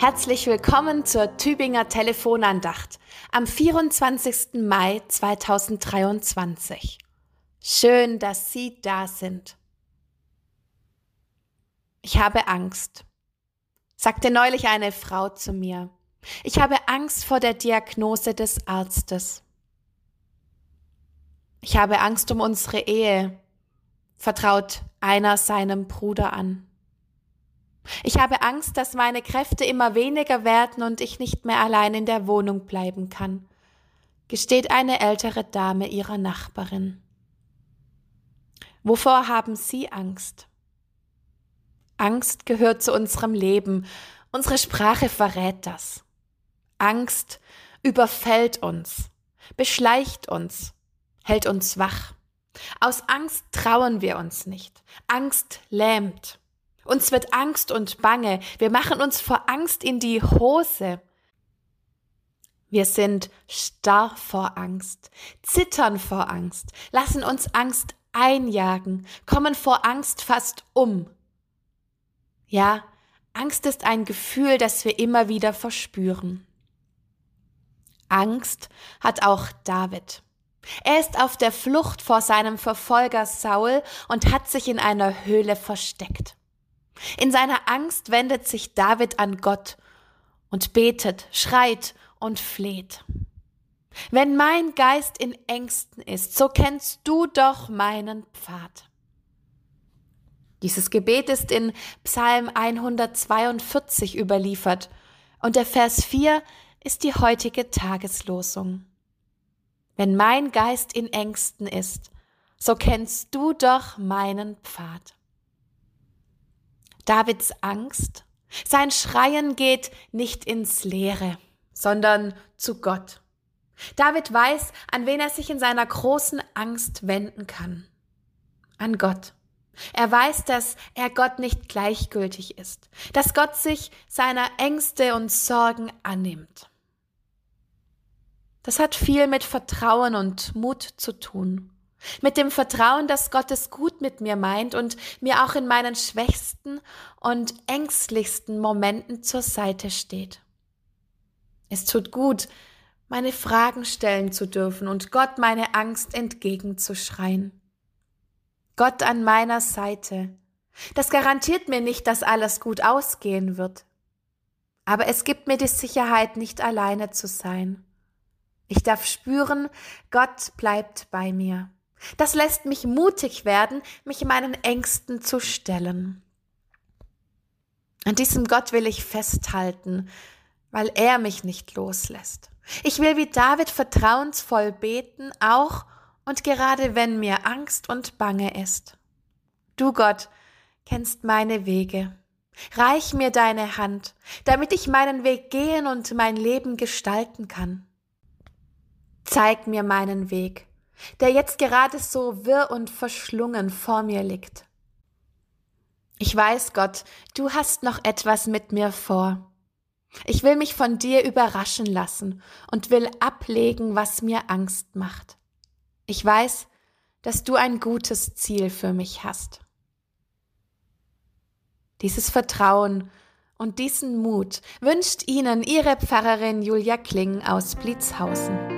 Herzlich willkommen zur Tübinger Telefonandacht am 24. Mai 2023. Schön, dass Sie da sind. Ich habe Angst, sagte neulich eine Frau zu mir. Ich habe Angst vor der Diagnose des Arztes. Ich habe Angst um unsere Ehe, vertraut einer seinem Bruder an. Ich habe Angst, dass meine Kräfte immer weniger werden und ich nicht mehr allein in der Wohnung bleiben kann, gesteht eine ältere Dame ihrer Nachbarin. Wovor haben Sie Angst? Angst gehört zu unserem Leben, unsere Sprache verrät das. Angst überfällt uns, beschleicht uns, hält uns wach. Aus Angst trauen wir uns nicht. Angst lähmt. Uns wird Angst und Bange. Wir machen uns vor Angst in die Hose. Wir sind starr vor Angst, zittern vor Angst, lassen uns Angst einjagen, kommen vor Angst fast um. Ja, Angst ist ein Gefühl, das wir immer wieder verspüren. Angst hat auch David. Er ist auf der Flucht vor seinem Verfolger Saul und hat sich in einer Höhle versteckt. In seiner Angst wendet sich David an Gott und betet, schreit und fleht. Wenn mein Geist in Ängsten ist, so kennst du doch meinen Pfad. Dieses Gebet ist in Psalm 142 überliefert und der Vers 4 ist die heutige Tageslosung. Wenn mein Geist in Ängsten ist, so kennst du doch meinen Pfad. Davids Angst, sein Schreien geht nicht ins Leere, sondern zu Gott. David weiß, an wen er sich in seiner großen Angst wenden kann. An Gott. Er weiß, dass er Gott nicht gleichgültig ist, dass Gott sich seiner Ängste und Sorgen annimmt. Das hat viel mit Vertrauen und Mut zu tun. Mit dem Vertrauen, dass Gott es gut mit mir meint und mir auch in meinen schwächsten und ängstlichsten Momenten zur Seite steht. Es tut gut, meine Fragen stellen zu dürfen und Gott meine Angst entgegenzuschreien. Gott an meiner Seite. Das garantiert mir nicht, dass alles gut ausgehen wird. Aber es gibt mir die Sicherheit, nicht alleine zu sein. Ich darf spüren, Gott bleibt bei mir. Das lässt mich mutig werden, mich meinen Ängsten zu stellen. An diesem Gott will ich festhalten, weil er mich nicht loslässt. Ich will wie David vertrauensvoll beten, auch und gerade wenn mir Angst und Bange ist. Du Gott kennst meine Wege. Reich mir deine Hand, damit ich meinen Weg gehen und mein Leben gestalten kann. Zeig mir meinen Weg der jetzt gerade so wirr und verschlungen vor mir liegt. Ich weiß, Gott, du hast noch etwas mit mir vor. Ich will mich von dir überraschen lassen und will ablegen, was mir Angst macht. Ich weiß, dass du ein gutes Ziel für mich hast. Dieses Vertrauen und diesen Mut wünscht Ihnen Ihre Pfarrerin Julia Kling aus Blitzhausen.